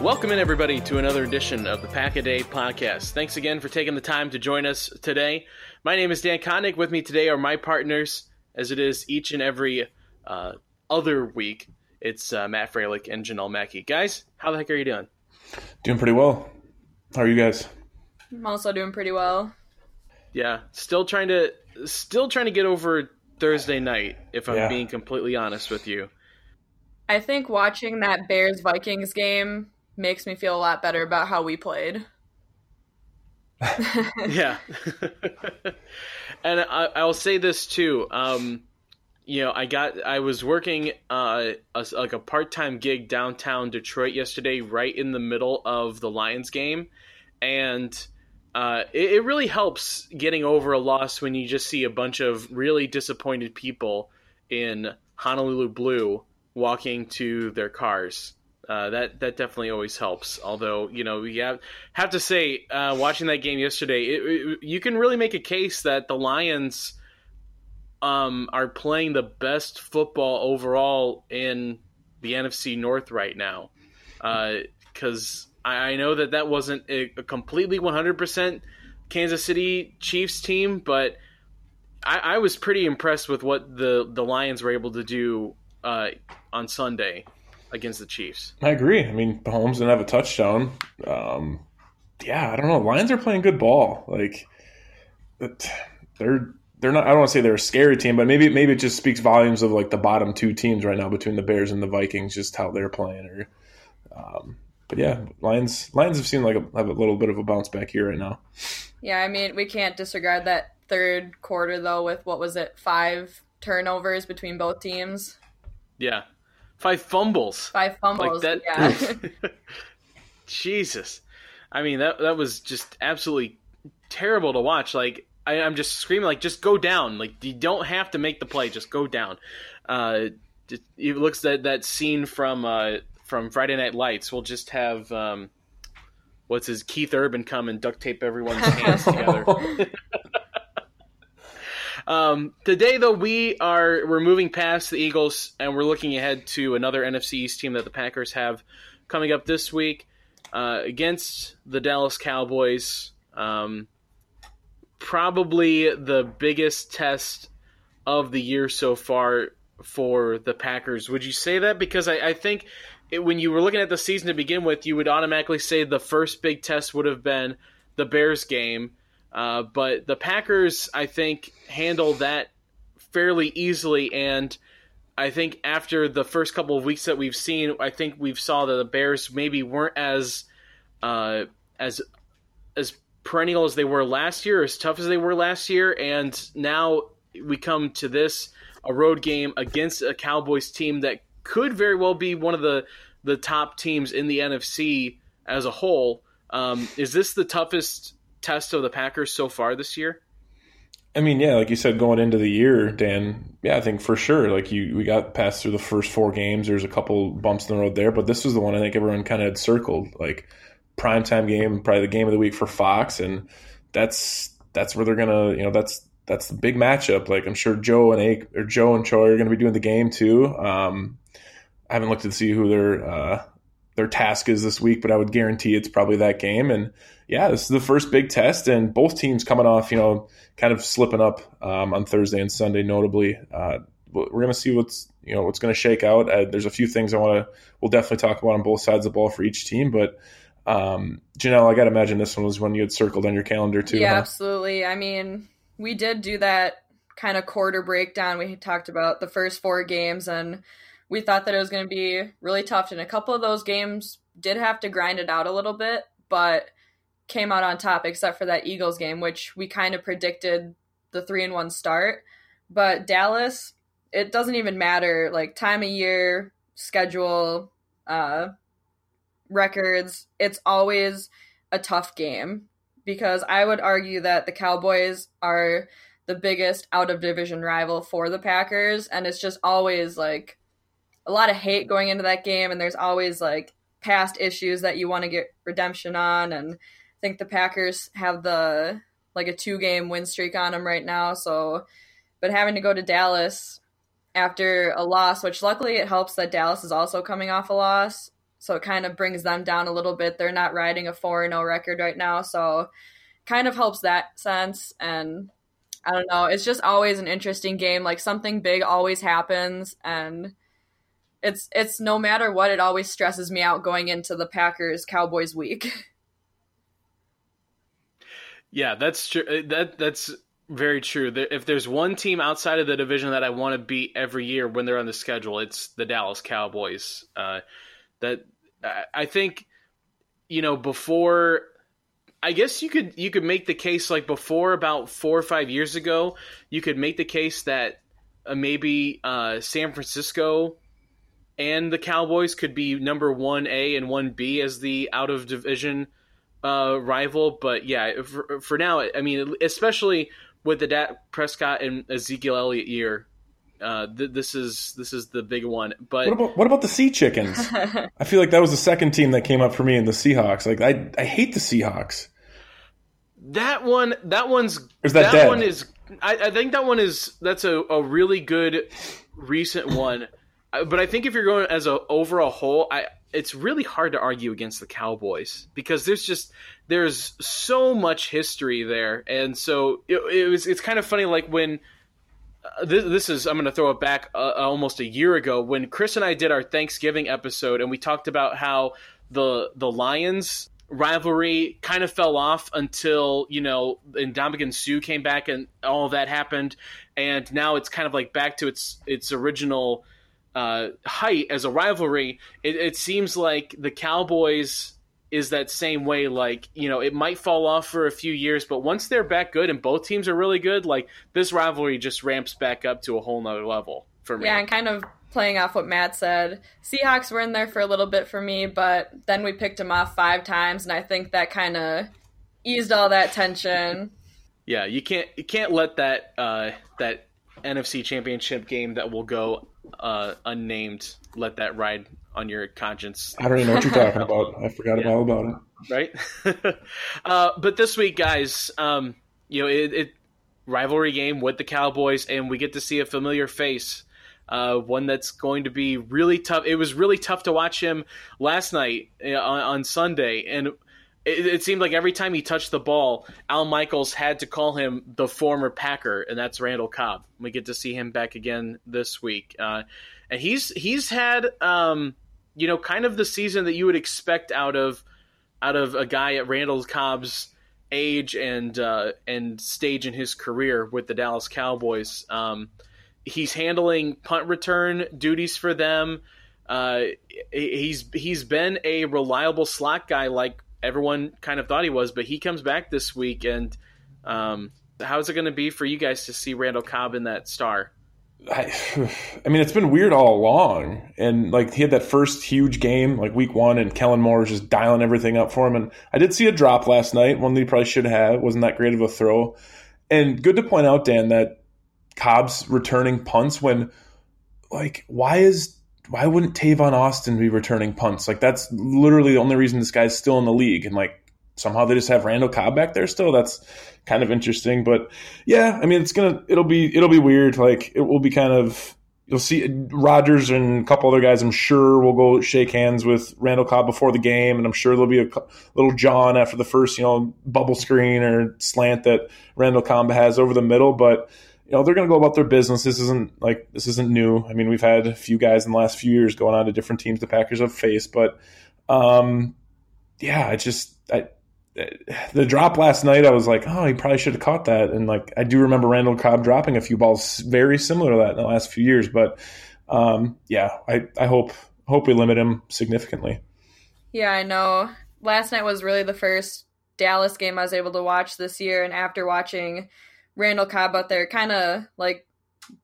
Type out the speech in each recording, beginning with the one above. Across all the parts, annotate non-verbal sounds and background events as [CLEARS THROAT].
Welcome in, everybody, to another edition of the Pack a Day podcast. Thanks again for taking the time to join us today. My name is Dan Koenig. With me today are my partners, as it is each and every uh, other week. It's uh, Matt Freilich and Janelle Mackey. Guys, how the heck are you doing? Doing pretty well. How are you guys? I'm also doing pretty well. Yeah, still trying to still trying to get over Thursday night. If I'm Yeah. being completely honest with you. I think watching that Bears Vikings game makes me feel a lot better about how we played. [LAUGHS] yeah. [LAUGHS] And I, i'll say this too um you know i got i was working uh a, like a part-time gig downtown detroit yesterday right in the middle of the lions game. And uh, it, it really helps getting over a loss when you just see a bunch of really disappointed people in honolulu blue walking to their cars uh, that that definitely always helps. Although you know we have have to say, uh, watching that game yesterday, it, it- you can really make a case that the Lions um, are playing the best football overall in the NFC North right now. Because I, I know that that wasn't a, a completely 100% Kansas City Chiefs team, but I, I was pretty impressed with what the the Lions were able to do uh, on Sunday against the Chiefs. I agree. I mean, Mahomes didn't have a touchdown. Um, yeah, I don't know. Lions are playing good ball. Like they're they're not. I don't want to say they're a scary team, but maybe maybe it just speaks volumes of like the bottom two teams right now between the Bears and the Vikings, just how they're playing. Or, um, but yeah, Lions Lions have seen like a, have a little bit of a bounce back here right now. Yeah, I mean, we can't disregard that third quarter though with what was it, five turnovers between both teams, Yeah, five fumbles. five fumbles. Like that. Yeah, [LAUGHS] Jesus, I mean that that was just absolutely terrible to watch. Like I, I'm just screaming, like just go down. Like you don't have to make the play, just go down. Uh, it, it looks that that scene from uh, from Friday Night Lights. We'll just have um, what's his Keith Urban come and duct tape everyone's [LAUGHS] hands together. [LAUGHS] Um, today, though, we are we're moving past the Eagles and we're looking ahead to another NFC East team that the Packers have coming up this week uh, against the Dallas Cowboys. Um, probably the biggest test of the year so far for the Packers. Would you say that? Because I, I think it, when you were looking at the season to begin with, you would automatically say the first big test would have been the Bears game. Uh, but the Packers, I think, handle that fairly easily. And I think after the first couple of weeks that we've seen, I think we've saw that the Bears maybe weren't as uh, as as perennial as they were last year, as tough as they were last year, and now we come to this a road game against a Cowboys team that could very well be one of the the top teams in the NFC as a whole. Um, is this the toughest test of the Packers so far this year? I mean, yeah, like you said, going into the year, Dan. Yeah, I think for sure. Like you, we got past through the first four games. There's a couple bumps in the road there, but this was the one I think everyone kind of had circled. Like primetime game, probably the game of the week for Fox, and that's that's where they're gonna, you know, that's that's the big matchup. Like I'm sure Joe and Ake, or Joe and Troy are to be doing the game too. Um, I haven't looked to see who their uh, their task is this week, but I would guarantee it's probably that game. And yeah, this is the first big test, and both teams coming off, you know, kind of slipping up um, on Thursday and Sunday, notably. Uh, we're going to see what's you know what's going to shake out. Uh, there's a few things I want to we'll definitely talk about on both sides of the ball for each team, but. Um, Janelle, I got to imagine this one was one you had circled on your calendar too. Yeah, huh? absolutely. I mean, we did do that kind of quarter breakdown. We talked about the first four games, and we thought that it was going to be really tough. And a couple of those games did have to grind it out a little bit, but came out on top, except for that Eagles game, which we kind of predicted the three and one start. But Dallas, it doesn't even matter like time of year, schedule, uh, records. It's always a tough game because I would argue that the Cowboys are the biggest out of division rival for the Packers, and it's just always like a lot of hate going into that game, and there's always like past issues that you want to get redemption on, and I think the Packers have the like a two game win streak on them right now, so but having to go to Dallas after a loss, which luckily it helps that Dallas is also coming off a loss so it kind of brings them down a little bit. They're not riding a 4 0 record right now. So kind of helps that sense. And I don't know. It's just always an interesting game. Like something big always happens. And it's it's no matter what, it always stresses me out going into the Packers Cowboys week. [LAUGHS] Yeah, that's true. That that's very true. If there's one team outside of the division that I want to beat every year when they're on the schedule, it's the Dallas Cowboys. Uh, that I think you know before I guess you could you could make the case like before about four or five years ago, you could make the case that uh, maybe uh, San Francisco and the Cowboys could be number one A and one B as the out of division uh, rival. But yeah, for, for, now, I mean, especially with the Dak Prescott and Ezekiel Elliott year, uh, th- this is this is the big one. But what about what about the Sea Chickens? [LAUGHS] I feel like that was the second team that came up for me in the Seahawks. Like I I hate the Seahawks. That one that one's is that, that one is I, I, think that one is that's a, a really good recent one. Uh, but I think if you're going as a overall whole, I it's really hard to argue against the Cowboys because there's just there's so much history there, and so it, it was it's kind of funny like when uh, this, this, is I'm going to throw it back uh, almost a year ago when Chris and I did our Thanksgiving episode and we talked about how the the Lions rivalry kind of fell off until you know and Sue came back and all that happened. And now it's kind of like back to its its original uh, height as a rivalry. It, it seems like the Cowboys is that same way. Like, you know, it might fall off for a few years, but once they're back good and both teams are really good, like this rivalry just ramps back up to a whole nother level for me. Yeah, and kind of playing off what Matt said, Seahawks were in there for a little bit for me, but then we picked them off five times, and I think that kind of eased all that tension. Yeah, you can't you can't let that uh, that NFC Championship game that will go uh, unnamed let that ride on your conscience. I don't even know what you're talking about. I forgot [LAUGHS] yeah. all about it. Right. [LAUGHS] uh, but this week, guys, um, you know, it, it, rivalry game with the Cowboys, and we get to see a familiar face. Uh, one that's going to be really tough. It was really tough to watch him last night uh, on, on Sunday, and it, it, seemed like every time he touched the ball, Al Michaels had to call him the former Packer, and that's Randall Cobb. We get to see him back again this week, uh, and he's he's had um, you know kind of the season that you would expect out of out of a guy at Randall Cobb's age and uh, and stage in his career with the Dallas Cowboys. Um, he's handling punt return duties for them. Uh, he's he's been a reliable slot guy like everyone kind of thought he was, but he comes back this week. And um, how's it going to be for you guys to see Randall Cobb in that star? I, [SIGHS] I, mean, it's been weird all along. And like he had that first huge game, like week one, and Kellen Moore was just dialing everything up for him. And I did see a drop last night, one that he probably should have. wasn't that great of a throw. And good to point out, Dan, that Cobb's returning punts when, like, why is why wouldn't Tavon Austin be returning punts? Like that's literally the only reason this guy's still in the league. And like somehow they just have Randall Cobb back there still. That's kind of interesting. But yeah, I mean it's gonna it'll be it'll be weird. Like it will be kind of you'll see Rodgers and a couple other guys. I'm sure will go shake hands with Randall Cobb before the game, and I'm sure there'll be a little John after the first you know bubble screen or slant that Randall Cobb has over the middle, but you know they're going to go about their business. This isn't like this isn't new. I mean, we've had a few guys in the last few years going on to different teams the Packers have faced, but um, yeah, I just I, the drop last night, I was like, oh, he probably should have caught that. And like I do remember Randall Cobb dropping a few balls very similar to that in the last few years. But um, yeah, I I hope hope we limit him significantly. Yeah, I know. Last night was really the first Dallas game I was able to watch this year, and after watching Randall Cobb out there, kind of like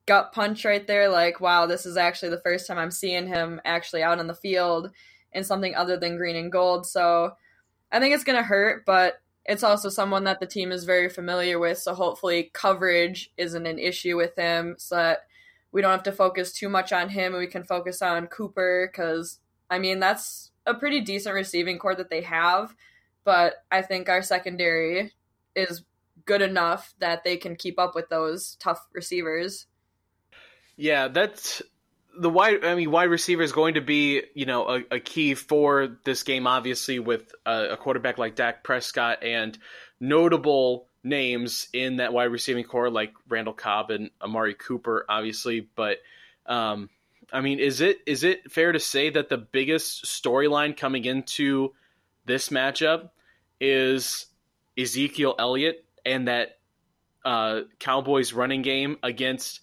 gut punch right there. Like, wow, this is actually the first time I'm seeing him actually out on the field in something other than green and gold. So I think it's going to hurt, but it's also someone that the team is very familiar with. So hopefully, coverage isn't an issue with him so that we don't have to focus too much on him and we can focus on Cooper because, I mean, that's a pretty decent receiving corps that they have. But I think our secondary is good enough that they can keep up with those tough receivers. Yeah, that's the wide. I mean, wide receiver is going to be you know a, a key for this game. Obviously, with a, a, quarterback like Dak Prescott and notable names in that wide receiving corps like Randall Cobb and Amari Cooper, obviously. But um, I mean, is it is it fair to say that the biggest storyline coming into this matchup is Ezekiel Elliott and that uh, Cowboys running game against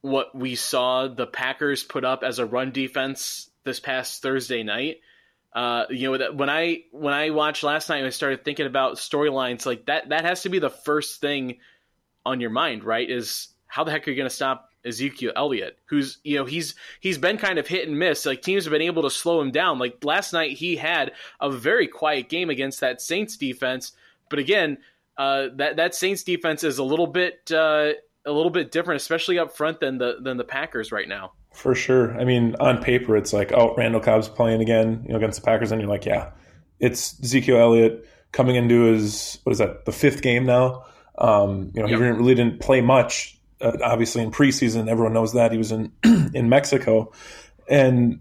what we saw the Packers put up as a run defense this past Thursday night. Uh, you know, when I when I watched last night, I started thinking about storylines like that. That has to be the first thing on your mind, right? Is how the heck are you going to stop Ezekiel Elliott, who's you know he's he's been kind of hit and miss. Like teams have been able to slow him down. Like last night, he had a very quiet game against that Saints defense, but again, uh, that that Saints defense is a little bit uh, a little bit different, especially up front than the than the Packers right now. For sure. I mean, on paper, it's like, oh, Randall Cobb's playing again, you know, against the Packers, and you're like, yeah, it's Ezekiel Elliott coming into his what is that the fifth game now. Um, you know, yep. he really didn't play much, uh, obviously in preseason. Everyone knows that he was in [CLEARS THROAT] in Mexico, and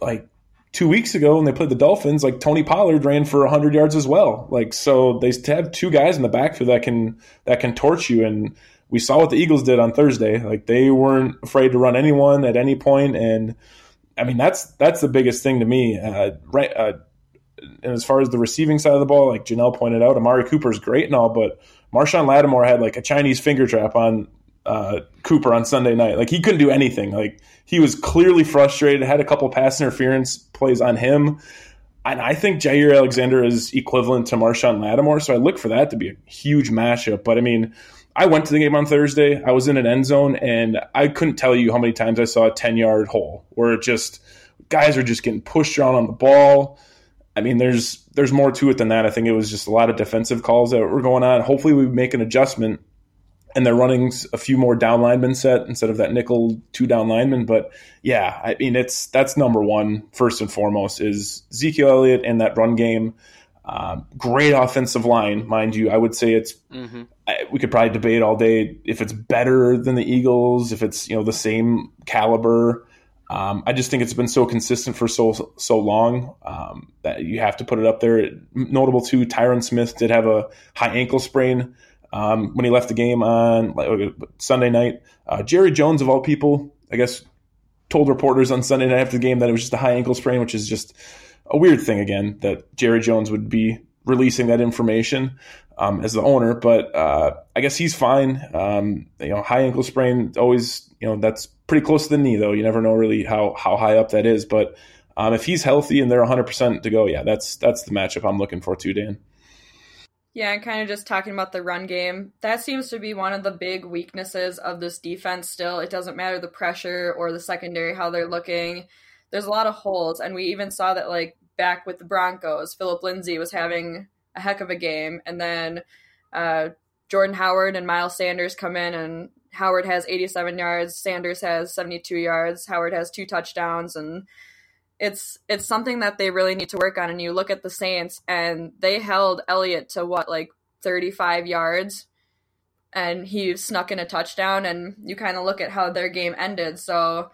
like two weeks ago when they played the Dolphins, like Tony Pollard ran for 100 yards as well. Like so, they have two guys in the backfield that can that can torch you. And we saw what the Eagles did on Thursday. Like they weren't afraid to run anyone at any point. And I mean, that's that's the biggest thing to me. Uh, right. Uh, and as far as the receiving side of the ball, like Janelle pointed out, Amari Cooper's great and all, but Marshon Lattimore had like a Chinese finger trap on uh, Cooper on Sunday night. Like he couldn't do anything. Like he was clearly frustrated. Had a couple pass interference plays on him, and I think Jaire Alexander is equivalent to Marshon Lattimore. So I look for that to be a huge matchup. But I mean, I went to the game on Thursday. I was in an end zone, and I couldn't tell you how many times I saw a ten yard hole where it just guys are just getting pushed around on the ball. I mean, there's there's more to it than that. I think it was just a lot of defensive calls that were going on. Hopefully, we make an adjustment and they're running a few more down linemen set instead of that nickel two down linemen. But yeah, I mean it's that's number one first and foremost is Ezekiel Elliott and that run game. Um, great offensive line, mind you. I would say it's. Mm-hmm. I, we could probably debate all day if it's better than the Eagles, if it's you know the same caliber. Um, I just think it's been so consistent for so so long um, that you have to put it up there. Notable too, Tyron Smith did have a high ankle sprain um, when he left the game on like, Sunday night. Uh, Jerry Jones, of all people, I guess, told reporters on Sunday night after the game that it was just a high ankle sprain, which is just a weird thing again that Jerry Jones would be releasing that information um, as the owner. But uh, I guess he's fine. Um, you know, high ankle sprain always, you know, that's pretty close to the knee though. You never know really how how high up that is, but um, if he's healthy and they're 100% to go, yeah, that's that's the matchup I'm looking for too, Dan. Yeah, and kind of just talking about the run game. That seems to be one of the big weaknesses of this defense still. It doesn't matter the pressure or the secondary, how they're looking. There's a lot of holes. And we even saw that, like, back with the Broncos, Philip Lindsay was having a heck of a game. And then uh, Jordan Howard and Miles Sanders come in, and Howard has 87 yards, Sanders has 72 yards, Howard has two touchdowns, and it's it's something that they really need to work on. And you look at the Saints, and they held Elliott to what like 35 yards, and he snuck in a touchdown. And you kind of look at how their game ended. So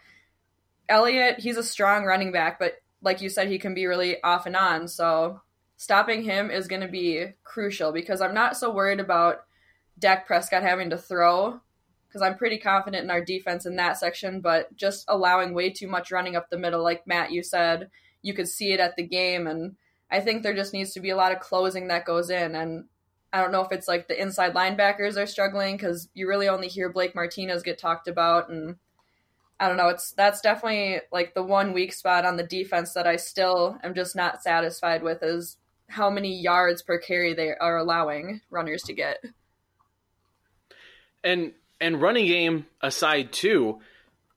Elliott, he's a strong running back, but like you said, he can be really off and on. So stopping him is going to be crucial because I'm not so worried about Dak Prescott having to throw because I'm pretty confident in our defense in that section, but just allowing way too much running up the middle, like Matt, you said, you could see it at the game. And I think there just needs to be a lot of closing that goes in. And I don't know if it's like the inside linebackers are struggling because you really only hear Blake Martinez get talked about. And I don't know, it's that's definitely like the one weak spot on the defense that I still am just not satisfied with is how many yards per carry they are allowing runners to get. And and running game aside too,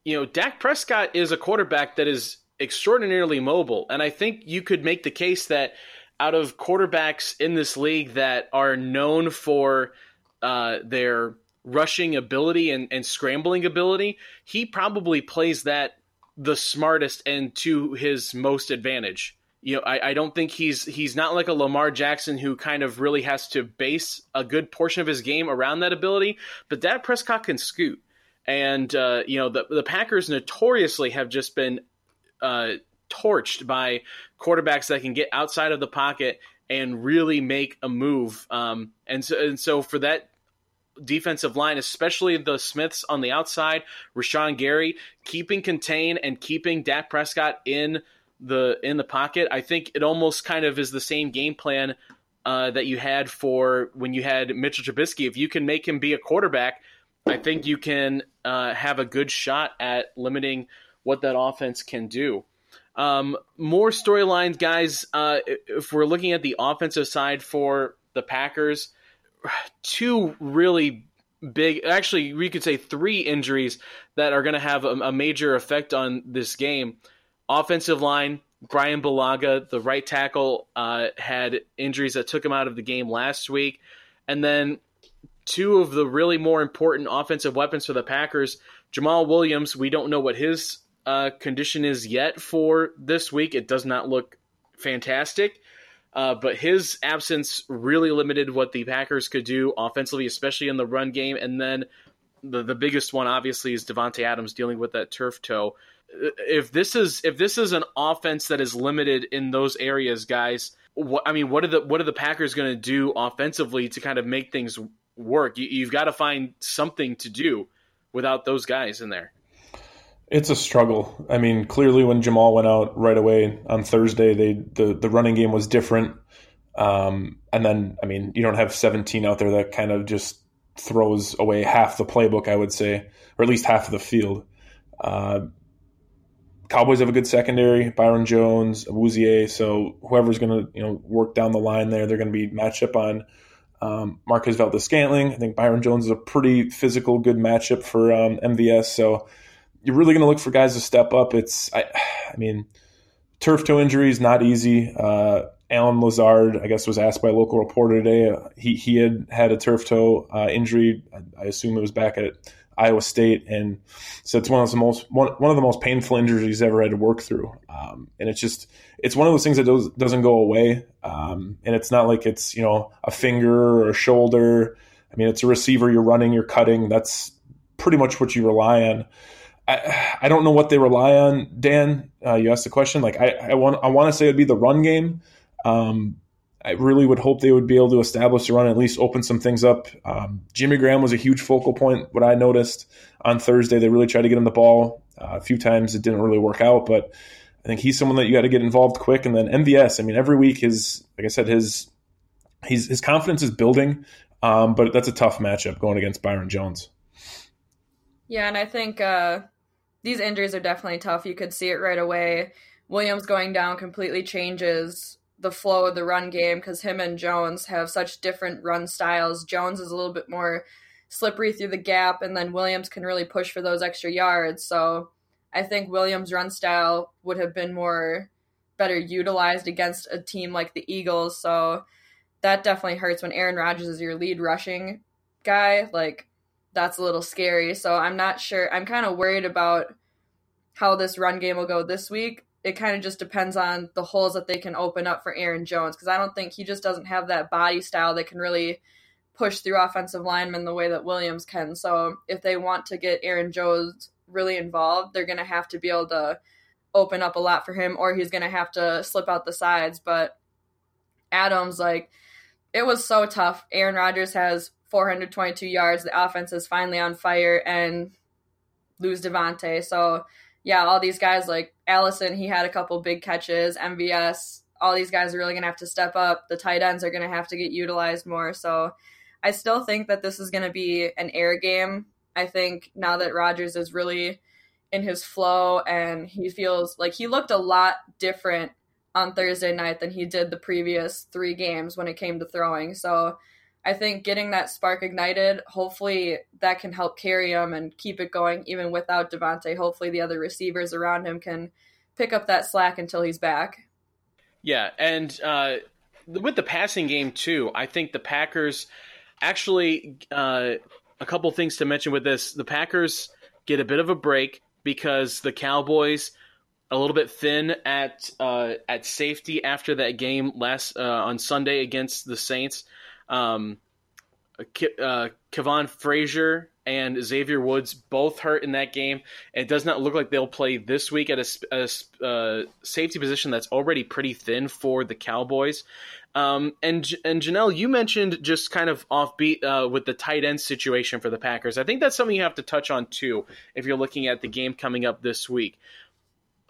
you know, Dak Prescott is a quarterback that is extraordinarily mobile, and I think you could make the case that out of quarterbacks in this league that are known for uh, their rushing ability and, and scrambling ability, he probably plays that the smartest and to his most advantage you know, I, I don't think he's he's not like a Lamar Jackson who kind of really has to base a good portion of his game around that ability. But Dak Prescott can scoot, and uh, you know the the Packers notoriously have just been uh, torched by quarterbacks that can get outside of the pocket and really make a move. Um, and so and so for that defensive line, especially the Smiths on the outside, Rashan Gary keeping contained and keeping Dak Prescott in the in the pocket. I think it almost kind of is the same game plan uh, that you had for when you had Mitchell Trubisky. If you can make him be a quarterback, I think you can uh, have a good shot at limiting what that offense can do. Um, more storylines, guys. Uh, if we're looking at the offensive side for the Packers, two really big, actually, we could say three injuries that are going to have a, a major effect on this game. Offensive line, Brian Bulaga, the right tackle, uh, had injuries that took him out of the game last week. And then two of the really more important offensive weapons for the Packers, Jamaal Williams, we don't know what his uh, condition is yet for this week. It does not look fantastic. Uh, but his absence really limited what the Packers could do offensively, especially in the run game. And then the, the biggest one, obviously, is Davante Adams dealing with that turf toe if this is if this is an offense that is limited in those areas, guys, what I mean, what are the what are the Packers going to do offensively to kind of make things work? You, you've got to find something to do without those guys in there. It's a struggle. I mean, clearly when Jamaal went out right away on Thursday, they the the running game was different. Um, and then, I mean, you don't have 17 out there that kind of just throws away half the playbook, I would say, or at least half of the field. Uh, Cowboys have a good secondary, Byron Jones, Awuzie. So whoever's going to you know work down the line there, they're going to be matchup on um, Marquez Valdes-Scantling. I think Byron Jones is a pretty physical, good matchup for um, MVS. So you're really going to look for guys to step up. It's I, I mean, turf toe injury is not easy. Uh, Allen Lazard, I guess, was asked by a local reporter today. Uh, he he had had a turf toe uh, injury. I, I assume it was back at Iowa State, and so it's one of the most one, one of the most painful injuries he's ever had to work through. Um, and it's just it's one of those things that does, doesn't go away. Um, and it's not like it's you know a finger or a shoulder. I mean, it's a receiver. You're running, you're cutting. That's pretty much what you rely on. I, I don't know what they rely on. Dan, uh, you asked the question. Like I, I want I want to say it'd be the run game. Um, I really would hope they would be able to establish the run, at least open some things up. Um, Jimmy Graham was a huge focal point. What I noticed on Thursday, they really tried to get him the ball uh, a few times. It didn't really work out, but I think he's someone that you got to get involved quick. And then MVS, I mean, every week his, like I said, his his his confidence is building, um, but that's a tough matchup going against Byron Jones. Yeah, and I think uh, these injuries are definitely tough. You could see it right away. Williams going down completely changes the flow of the run game because him and Jones have such different run styles. Jones is a little bit more slippery through the gap, and then Williams can really push for those extra yards. So I think Williams' run style would have been more better utilized against a team like the Eagles. So that definitely hurts when Aaron Rodgers is your lead rushing guy. Like that's a little scary. So I'm not sure. I'm kind of worried about how this run game will go this week. It kind of just depends on the holes that they can open up for Aaron Jones because I don't think he just doesn't have that body style that can really push through offensive linemen the way that Williams can. So if they want to get Aaron Jones really involved, they're going to have to be able to open up a lot for him or he's going to have to slip out the sides. But Adams, like, it was so tough. Aaron Rodgers has 422 yards. The offense is finally on fire and lose Davante. So, yeah, all these guys like Allison, he had a couple big catches. MVS, all these guys are really going to have to step up. The tight ends are going to have to get utilized more. So, I still think that this is going to be an air game. I think now that Rodgers is really in his flow and he feels like he looked a lot different on Thursday night than he did the previous three games when it came to throwing. So I think getting that spark ignited, hopefully that can help carry him and keep it going even without Davante. Hopefully the other receivers around him can pick up that slack until he's back. Yeah, and uh, with the passing game too, I think the Packers actually uh, a couple things to mention with this. The Packers get a bit of a break because the Cowboys a little bit thin at uh, at safety after that game last uh, on Sunday against the Saints. Um, uh, Kavon Frazier and Xavier Woods both hurt in that game. It does not look like they'll play this week at a, a uh, safety position that's already pretty thin for the Cowboys. Um, and and Janelle, you mentioned just kind of offbeat uh, with the tight end situation for the Packers. I think that's something you have to touch on too if you're looking at the game coming up this week.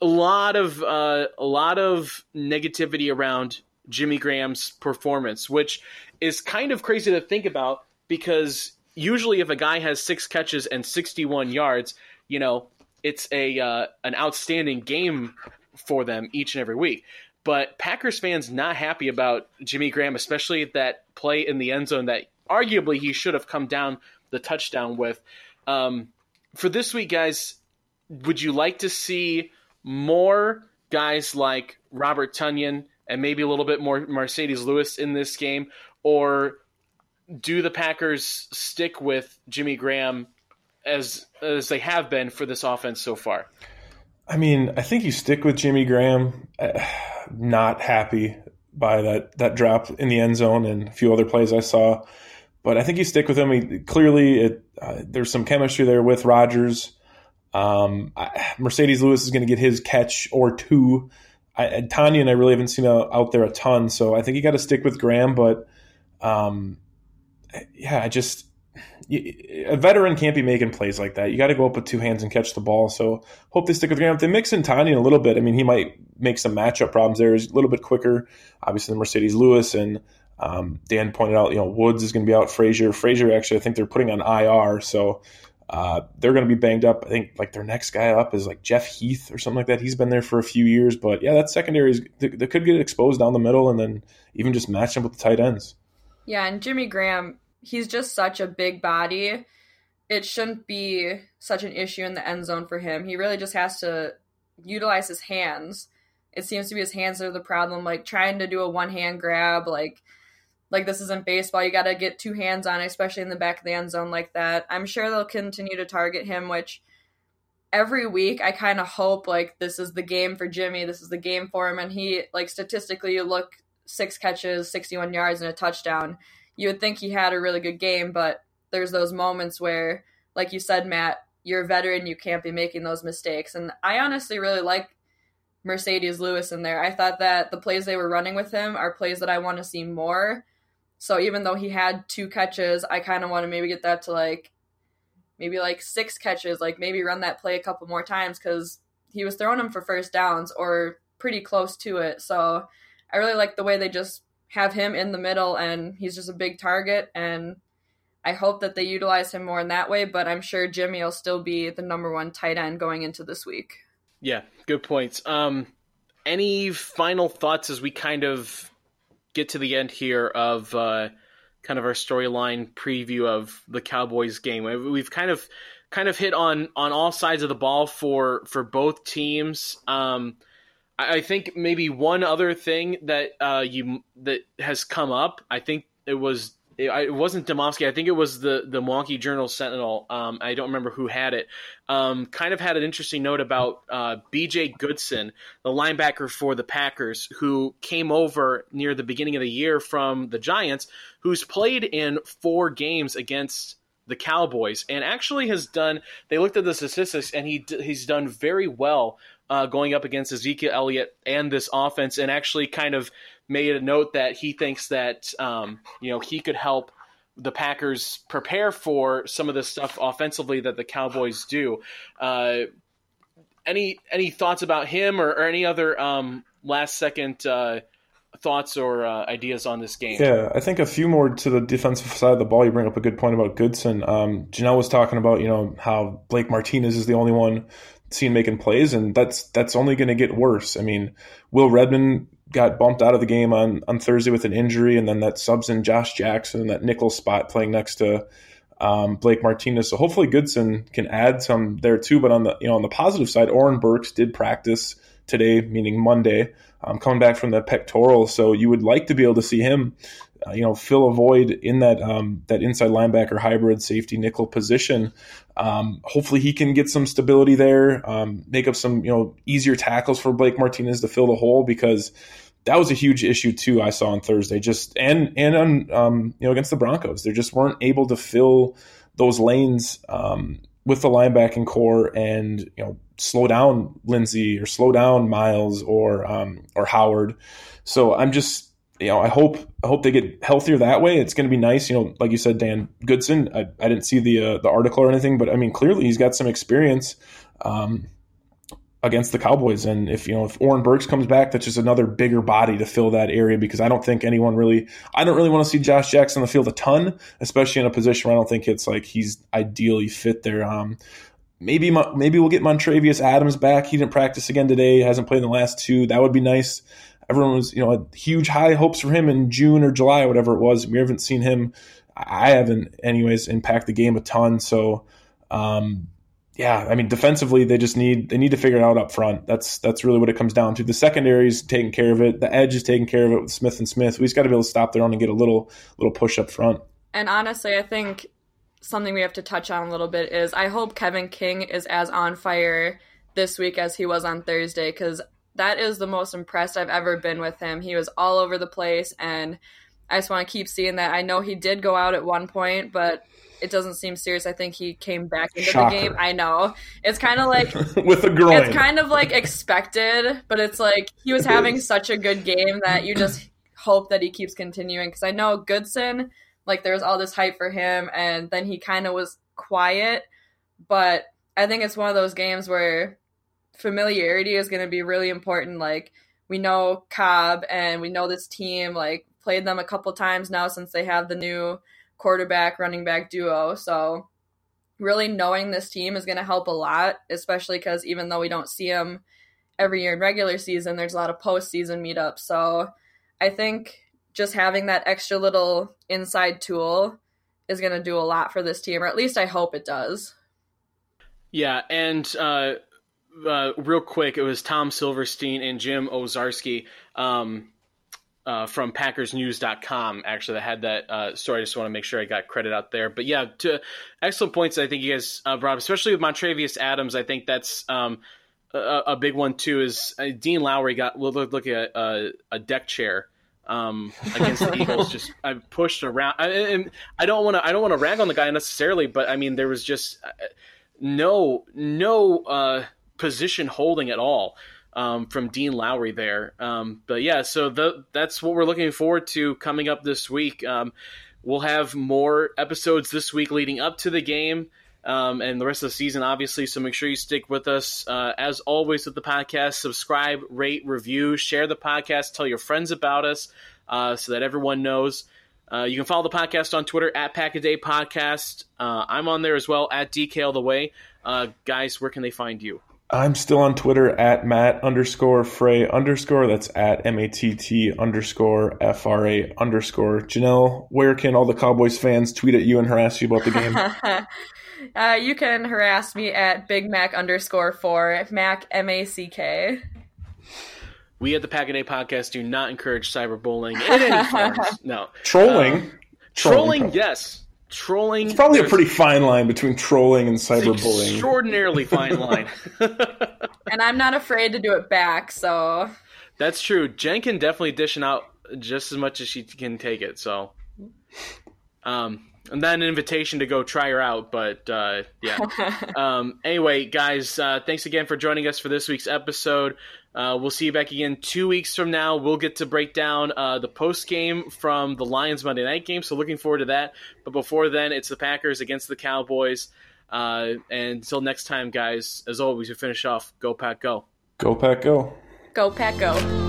A lot of uh, a lot of negativity around Jimmy Graham's performance, which is kind of crazy to think about because usually if a guy has six catches and 61 yards, you know, it's a uh, an outstanding game for them each and every week. But Packers fans not happy about Jimmy Graham, especially that play in the end zone that arguably he should have come down the touchdown with. Um, for this week, guys, would you like to see more guys like Robert Tonyan and maybe a little bit more Marcedes Lewis in this game, or do the Packers stick with Jimmy Graham as as they have been for this offense so far? I mean, I think you stick with Jimmy Graham. Uh, not happy by that that drop in the end zone and a few other plays I saw, but I think you stick with him. He, clearly, it, uh, there's some chemistry there with Rodgers. Um, I, Marcedes Lewis is going to get his catch or two. I, Tonyan and I really haven't seen a, out there a ton, so I think you got to stick with Graham. But um, yeah, I just a veteran can't be making plays like that. You got to go up with two hands and catch the ball. So hope they stick with Graham. If they mix in Tonyan a little bit, I mean, he might make some matchup problems there. He's a little bit quicker, obviously, than Marcedes Lewis. And um, Dan pointed out, you know, Woods is going to be out. Frazier, Frazier, actually, I think they're putting on IR. So uh, they're going to be banged up. I think like their next guy up is like Jeff Heath or something like that. He's been there for a few years, but yeah, that secondary is they, they could get exposed down the middle and then even just match them with the tight ends. Yeah, and Jimmy Graham, he's just such a big body. It shouldn't be such an issue in the end zone for him. He really just has to utilize his hands. It seems to be his hands are the problem. Like trying to do a one hand grab, like like this isn't baseball. You got to get two hands on, especially in the back of the end zone like that. I'm sure they'll continue to target him, which every week I kind of hope like this is the game for Jimmy. This is the game for him, and he like statistically, you look six catches, 61 yards, and a touchdown. You would think he had a really good game, but there's those moments where, like you said, Matt, you're a veteran, you can't be making those mistakes. And I honestly really like Marcedes Lewis in there. I thought that the plays they were running with him are plays that I want to see more. So even though he had two catches, I kind of want to maybe get that to like maybe like six catches, like maybe run that play a couple more times because he was throwing them for first downs or pretty close to it. So I really like the way they just have him in the middle and he's just a big target and I hope that they utilize him more in that way, but I'm sure Jimmy will still be the number one tight end going into this week. Yeah, good points. Um, any final thoughts as we kind of get to the end here of uh, kind of our storyline preview of the Cowboys game? We've kind of kind of hit on on all sides of the ball for for both teams. Um, I think maybe one other thing that uh, you that has come up. I think it was it, it wasn't Demovsky. I think it was the the Milwaukee Journal Sentinel. Um, I don't remember who had it. Um, kind of had an interesting note about uh, B.J. Goodson, the linebacker for the Packers, who came over near the beginning of the year from the Giants, who's played in four games against the Cowboys, and actually has done. They looked at the statistics, and he he's done very well uh, going up against Ezekiel Elliott and this offense, and actually kind of made a note that he thinks that um, you know he could help the Packers prepare for some of the stuff offensively that the Cowboys do. Uh, any any thoughts about him or, or any other um, last second uh, thoughts or uh, ideas on this game? Yeah, I think a few more to the defensive side of the ball. You bring up a good point about Goodson. Um, Janelle was talking about you know how Blake Martinez is the only one seen making plays, and that's that's only going to get worse. I mean, Will Redmond got bumped out of the game on, on Thursday with an injury, and then that subs in Josh Jackson, that nickel spot playing next to um, Blake Martinez. So hopefully Goodson can add some there too. But on the you know on the positive side, Oren Burks did practice today, meaning Monday, um, coming back from the pectoral. So you would like to be able to see him, uh, you know, fill a void in that um, that inside linebacker hybrid safety nickel position. Um, hopefully he can get some stability there, um, make up some you know easier tackles for Blake Martinez to fill the hole because that was a huge issue too. I saw on Thursday, just and and on um, you know against the Broncos, they just weren't able to fill those lanes um, with the linebacking corps and you know slow down Lindsay or slow down Miles or um, or Howard. So I'm just you know I hope I hope they get healthier that way. It's going to be nice. You know, like you said, Dan Goodson. I, I didn't see the uh, the article or anything, but I mean clearly he's got some experience. Um, against the Cowboys. And if you know if Oren Burks comes back, that's just another bigger body to fill that area because I don't think anyone really I don't really want to see Josh Jackson on the field a ton, especially in a position where I don't think it's like he's ideally fit there. Um, maybe maybe we'll get Montravius Adams back. He didn't practice again today. Hasn't played in the last two. That would be nice. Everyone was you know had huge high hopes for him in June or July, or whatever it was. We haven't seen him. I haven't, anyways, impact the game a ton. So. Um, yeah, I mean, defensively, they just need they need to figure it out up front. That's that's really what it comes down to. The secondary is taking care of it. The edge is taking care of it with Smith and Smith. We just got to be able to stop their own and get a little little push up front. And honestly, I think something we have to touch on a little bit is I hope Kevin King is as on fire this week as he was on Thursday because that is the most impressed I've ever been with him. He was all over the place, and I just want to keep seeing that. I know he did go out at one point, but it doesn't seem serious. I think he came back into Shocker. the game. I know. It's kind of like [LAUGHS] with a groin. It's kind of like expected, but it's like he was having such a good game that you just hope that he keeps continuing because I know Goodson like there was all this hype for him and then he kind of was quiet, but I think it's one of those games where familiarity is going to be really important like we know Cobb and we know this team like played them a couple times now since they have the new quarterback running back duo. So really knowing this team is going to help a lot, especially because even though we don't see them every year in regular season, there's a lot of postseason meetups. So I think just having that extra little inside tool is going to do a lot for this team, or at least I hope it does. Yeah, and uh, uh, real quick, it was Tom Silverstein and Jim Owczarski. Um, uh, from PackersNews.com actually that had that uh, story. I just want to make sure I got credit out there. But yeah, to, excellent points. I think you guys uh, brought, up, especially with Montravius Adams. I think that's um, a, a, big one too. Is uh, Dean Lowry got look, look at a, a deck chair um, against the Eagles. [LAUGHS] Just I pushed around, I, and I don't want to I don't want to rag on the guy necessarily, but I mean there was just uh, no no uh, position holding at all um, from Dean Lowry there. Um, but yeah, so the, that's what we're looking forward to coming up this week. Um, we'll have more episodes this week leading up to the game. Um, and the rest of the season, obviously. So make sure you stick with us. Uh, as always, with the podcast, subscribe, rate, review, share the podcast, tell your friends about us uh, so that everyone knows. Uh, you can follow the podcast on Twitter at Pack a Day Podcast. Uh, I'm on there as well at DK All the Way. Uh, guys, where can they find you? I'm still on Twitter at Matt underscore Frey underscore. That's at M A T T underscore F R A underscore. Janelle, where can all the Cowboys fans tweet at you and harass you about the game? [LAUGHS] uh, you can harass me at Big Mac underscore four Mac M A C K. We at the Pack a Day podcast do not encourage cyberbullying in any form. [LAUGHS] No trolling. Uh, trolling, trolling yes trolling. It's probably a pretty fine line between trolling and cyberbullying. Extraordinarily fine line. [LAUGHS] and I'm not afraid to do it back, so. That's true. Jen can definitely dish it out just as much as she can take it. So, um, and then an invitation to go try her out. But uh, yeah. [LAUGHS] um, anyway, guys, uh, thanks again for joining us for this week's episode. Uh, we'll see you back again two weeks from now. We'll get to break down uh, the post game from the Lions Monday night game. So looking forward to that. But before then, it's the Packers against the Cowboys. Uh, and until next time, guys, as always, we finish off. Go Pack, go. Go Pack, go. Go Pack, go.